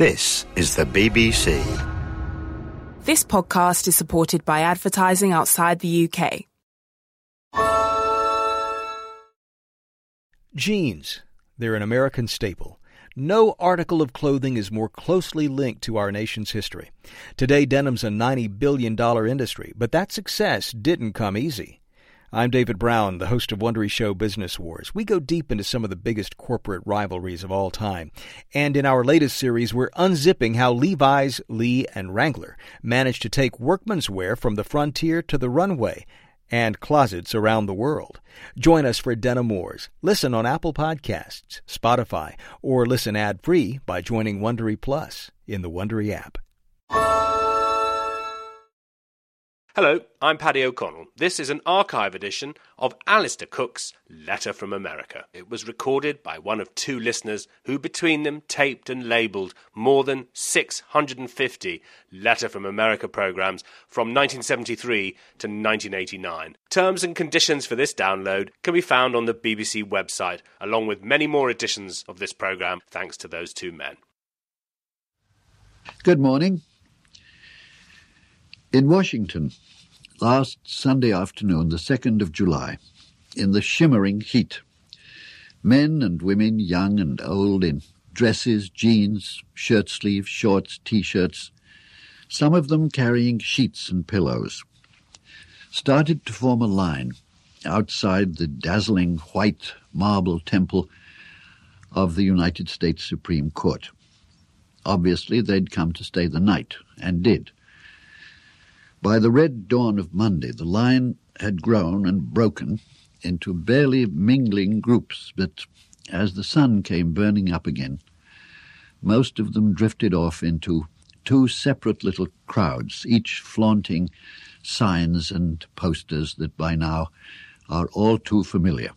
This is the BBC. This podcast is supported by advertising outside the UK. Jeans. They're an American staple. No article of clothing is more closely linked to our nation's history. Today, denim's a $90 billion industry, but that success didn't come easy. I'm David Brown, the host of Wondery Show Business Wars. We go deep into some of the biggest corporate rivalries of all time. And in our latest series, we're unzipping how Levi's, Lee, and Wrangler managed to take workman's wear from the frontier to the runway and closets around the world. Join us for Denim Wars. Listen on Apple Podcasts, Spotify, or listen ad-free by joining Wondery Plus in the Wondery app. Hello, I'm Paddy O'Connell. This is an archive edition of Alistair Cooke's Letter from America. It was recorded by one of two listeners who, between them, taped and labelled more than 650 Letter from America programmes from 1973 to 1989. Terms and conditions for this download can be found on the BBC website, along with many more editions of this programme, thanks to those two men. Good morning. In Washington, last Sunday afternoon, the 2nd of July, in the shimmering heat, men and women, young and old, in dresses, jeans, shirt sleeves, shorts, t-shirts, some of them carrying sheets and pillows, started to form a line outside the dazzling white marble temple of the United States Supreme Court. Obviously, they'd come to stay the night, and did. By the red dawn of Monday, the line had grown and broken into barely mingling groups, but as the sun came burning up again, most of them drifted off into two separate little crowds, each flaunting signs and posters that by now are all too familiar.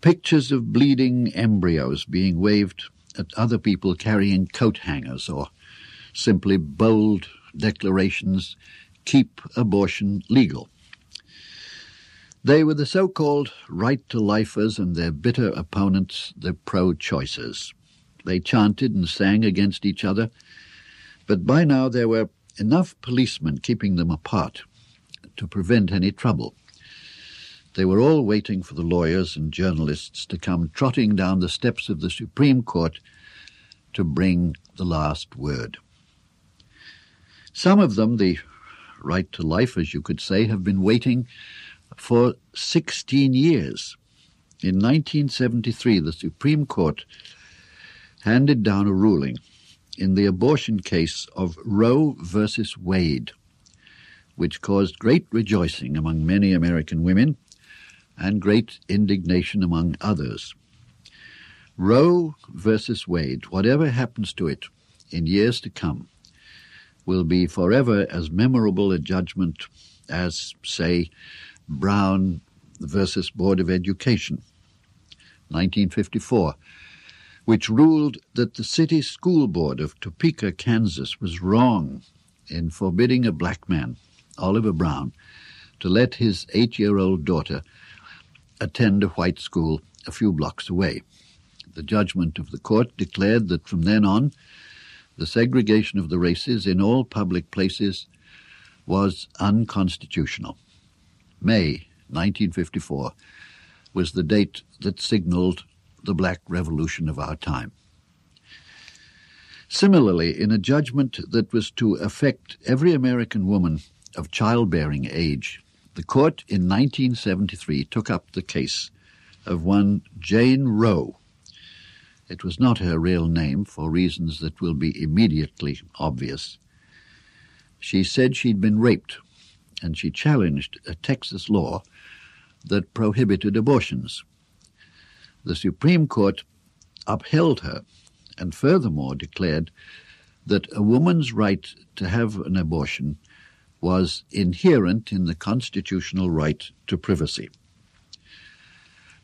Pictures of bleeding embryos being waved at other people carrying coat hangers or simply bold declarations keep abortion legal. They were the so-called right-to-lifers and their bitter opponents, the pro-choicers. They chanted and sang against each other, but by now there were enough policemen keeping them apart to prevent any trouble. They were all waiting for the lawyers and journalists to come trotting down the steps of the Supreme Court to bring the last word. Some of them, the right to life, as you could say, have been waiting for 16 years. In 1973, the Supreme Court handed down a ruling in the abortion case of Roe versus Wade, which caused great rejoicing among many American women and great indignation among others. Roe versus Wade, whatever happens to it in years to come, will be forever as memorable a judgment as, say, Brown versus Board of Education, 1954, which ruled that the city school board of Topeka, Kansas, was wrong in forbidding a black man, Oliver Brown, to let his eight-year-old daughter attend a white school a few blocks away. The judgment of the court declared that from then on, the segregation of the races in all public places was unconstitutional. May 1954 was the date that signaled the black revolution of our time. Similarly, in a judgment that was to affect every American woman of childbearing age, the court in 1973 took up the case of one Jane Roe, it was not her real name for reasons that will be immediately obvious. She said she'd been raped, and she challenged a Texas law that prohibited abortions. The Supreme Court upheld her and furthermore declared that a woman's right to have an abortion was inherent in the constitutional right to privacy.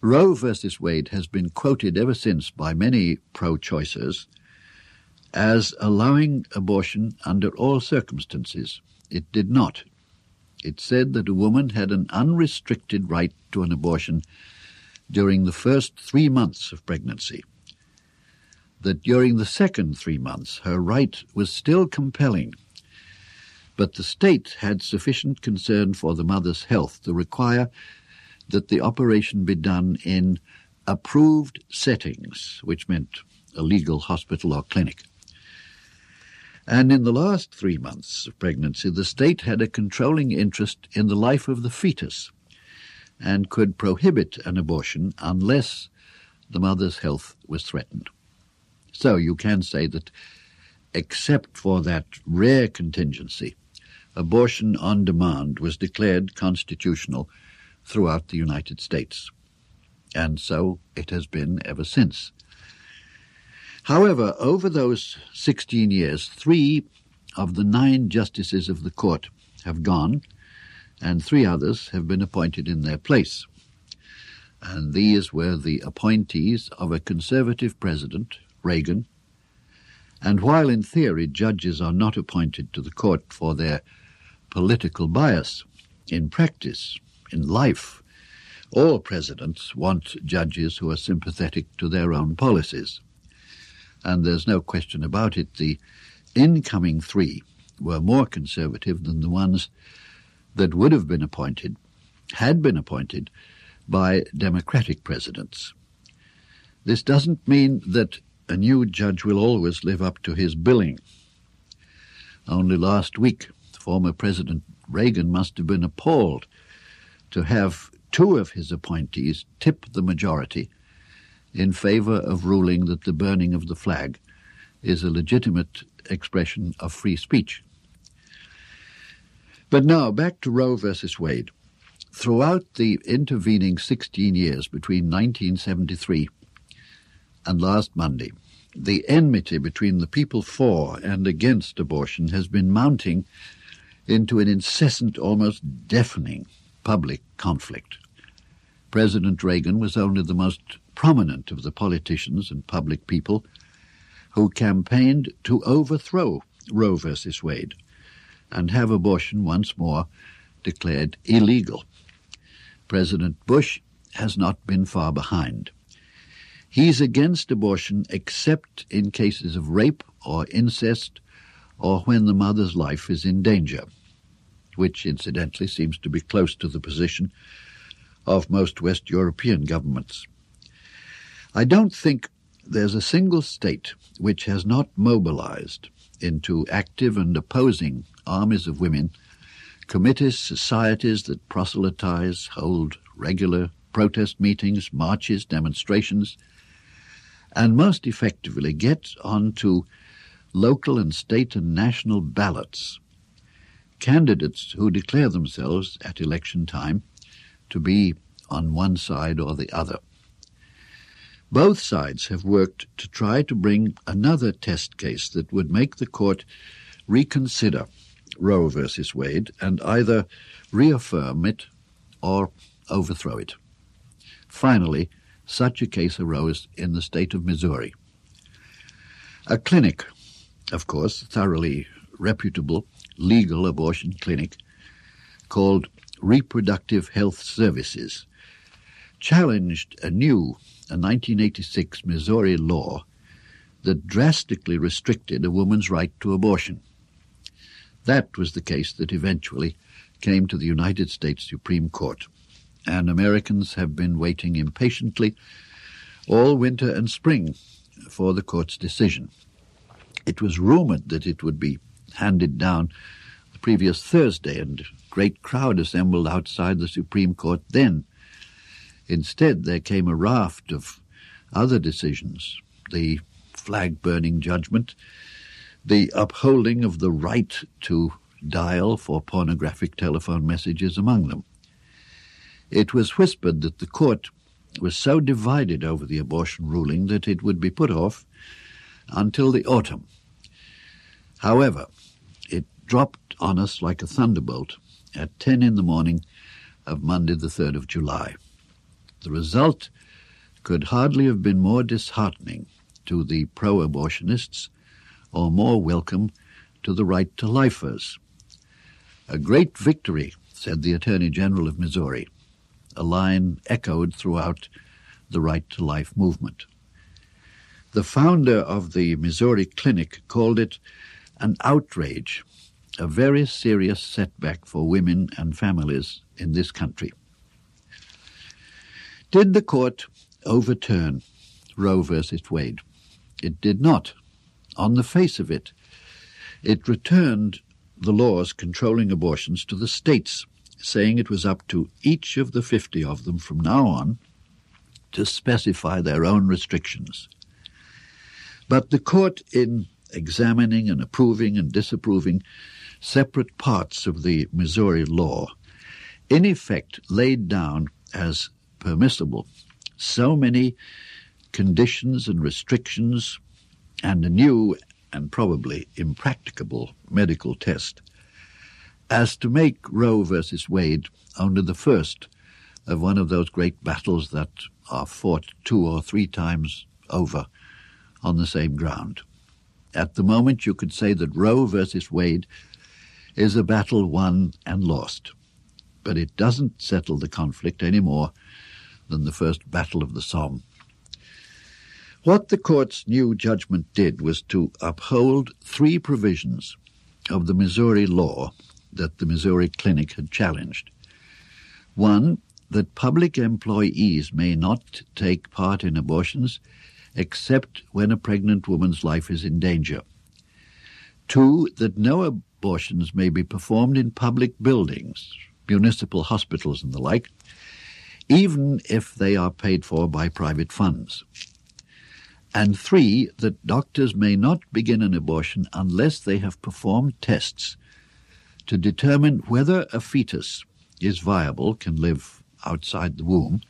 Roe versus Wade has been quoted ever since by many pro-choicers as allowing abortion under all circumstances. It did not. It said that a woman had an unrestricted right to an abortion during the first three months of pregnancy. that during the second three months her right was still compelling, but the state had sufficient concern for the mother's health to require that the operation be done in approved settings, which meant a legal hospital or clinic. And in the last three months of pregnancy, the state had a controlling interest in the life of the fetus and could prohibit an abortion unless the mother's health was threatened. So you can say that, except for that rare contingency, abortion on demand was declared constitutional throughout the United States. And so it has been ever since. However, over those 16 years, three of the nine justices of the court have gone, and three others have been appointed in their place. And these were the appointees of a conservative president, Reagan, and while in theory judges are not appointed to the court for their political bias, in practice, in life, all presidents want judges who are sympathetic to their own policies. And there's no question about it, the incoming three were more conservative than the ones that would have been appointed, had been appointed, by Democratic presidents. This doesn't mean that a new judge will always live up to his billing. Only last week, former President Reagan must have been appalled to have two of his appointees tip the majority in favor of ruling that the burning of the flag is a legitimate expression of free speech. But now, back to Roe versus Wade. Throughout the intervening 16 years between 1973 and last Monday, the enmity between the people for and against abortion has been mounting into an incessant, almost deafening public conflict. President Reagan was only the most prominent of the politicians and public people who campaigned to overthrow Roe versus Wade and have abortion once more declared illegal. President Bush has not been far behind. He's against abortion except in cases of rape or incest or when the mother's life is in danger, which incidentally seems to be close to the position of most West European governments. I don't think there's a single state which has not mobilized into active and opposing armies of women committees, societies that proselytize, hold regular protest meetings, marches, demonstrations, and most effectively get onto local and state and national ballots candidates who declare themselves at election time to be on one side or the other. Both sides have worked to try to bring another test case that would make the court reconsider Roe versus Wade and either reaffirm it or overthrow it. Finally, such a case arose in the state of Missouri. A clinic, of course, thoroughly reputable legal abortion clinic called Reproductive Health Services, challenged a new a 1986 Missouri law that drastically restricted a woman's right to abortion. That was the case that eventually came to the United States Supreme Court, and Americans have been waiting impatiently all winter and spring for the court's decision. It was rumored that it would be handed down the previous Thursday, and a great crowd assembled outside the Supreme Court then. Instead, there came a raft of other decisions the flag burning judgment, the upholding of the right to dial for pornographic telephone messages among them. It was whispered that the court was so divided over the abortion ruling that it would be put off until the autumn. However, dropped on us like a thunderbolt at 10 in the morning of Monday, the 3rd of July. The result could hardly have been more disheartening to the pro abortionists or more welcome to the right to lifers. A great victory, said the Attorney General of Missouri, a line echoed throughout the right to life movement. The founder of the Missouri Clinic called it an outrage, a very serious setback for women and families in this country. Did the court overturn Roe versus Wade? It did not. On the face of it, it returned the laws controlling abortions to the states, saying it was up to each of the 50 of them from now on to specify their own restrictions. But the court, in examining and approving and disapproving separate parts of the Missouri law, in effect laid down as permissible so many conditions and restrictions and a new and probably impracticable medical test as to make Roe versus Wade only the first of one of those great battles that are fought two or three times over on the same ground. At the moment, you could say that Roe versus Wade is a battle won and lost, but it doesn't settle the conflict any more than the first Battle of the Somme. What the court's new judgment did was to uphold three provisions of the Missouri law that the Missouri Clinic had challenged. One, that public employees may not take part in abortions except when a pregnant woman's life is in danger. Two, that no abortions may be performed in public buildings, municipal hospitals and the like, even if they are paid for by private funds. And three, that doctors may not begin an abortion unless they have performed tests to determine whether a fetus is viable, can live outside the womb,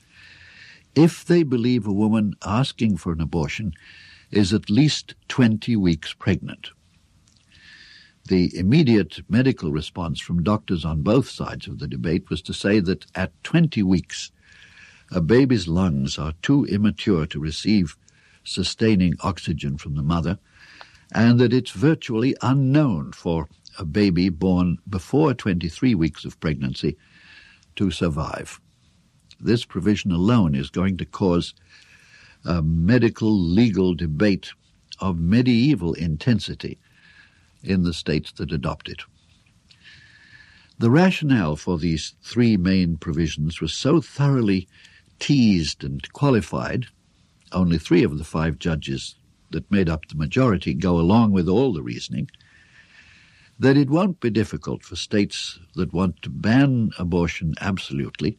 if they believe a woman asking for an abortion is at least 20 weeks pregnant. The immediate medical response from doctors on both sides of the debate was to say that at 20 weeks, a baby's lungs are too immature to receive sustaining oxygen from the mother, and that it's virtually unknown for a baby born before 23 weeks of pregnancy to survive. This provision alone is going to cause a medical legal debate of medieval intensity in the states that adopt it. The rationale for these three main provisions was so thoroughly teased and qualified, only three of the five judges that made up the majority go along with all the reasoning, that it won't be difficult for states that want to ban abortion absolutely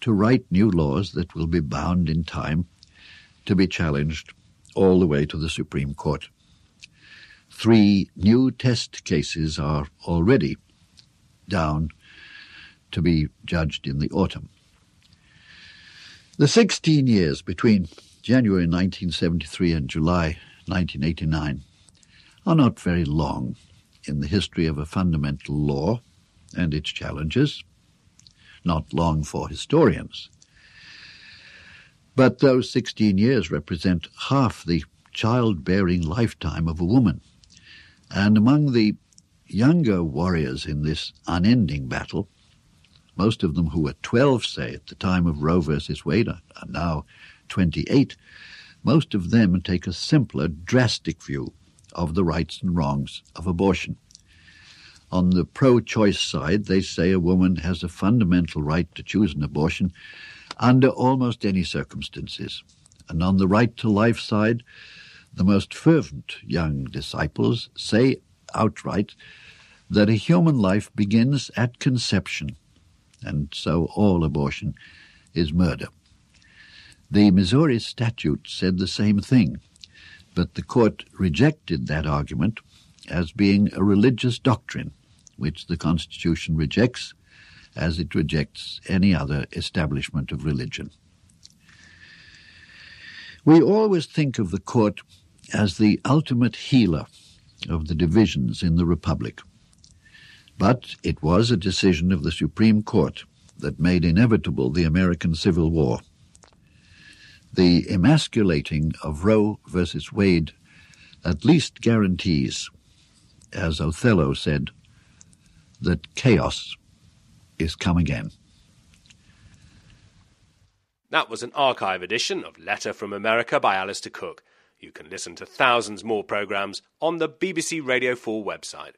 to write new laws that will be bound in time to be challenged all the way to the Supreme Court. Three new test cases are already down to be judged in the autumn. The 16 years between January 1973 and July 1989 are not very long in the history of a fundamental law and its challenges, not long for historians. But those 16 years represent half the childbearing lifetime of a woman. And among the younger warriors in this unending battle, most of them who were 12, say, at the time of Roe versus Wade, are now 28. Most of them take a simpler, drastic view of the rights and wrongs of abortion. On the pro choice side, they say a woman has a fundamental right to choose an abortion under almost any circumstances. And on the right to life side, the most fervent young disciples say outright that a human life begins at conception and so all abortion is murder. The Missouri statute said the same thing, but the court rejected that argument as being a religious doctrine, which the Constitution rejects as it rejects any other establishment of religion. We always think of the court as the ultimate healer of the divisions in the Republic. But it was a decision of the Supreme Court that made inevitable the American Civil War. The emasculating of Roe versus Wade at least guarantees, as Othello said, that chaos is come again. That was an archive edition of Letter from America by Alistair Cooke. You can listen to thousands more programmes on the BBC Radio 4 website.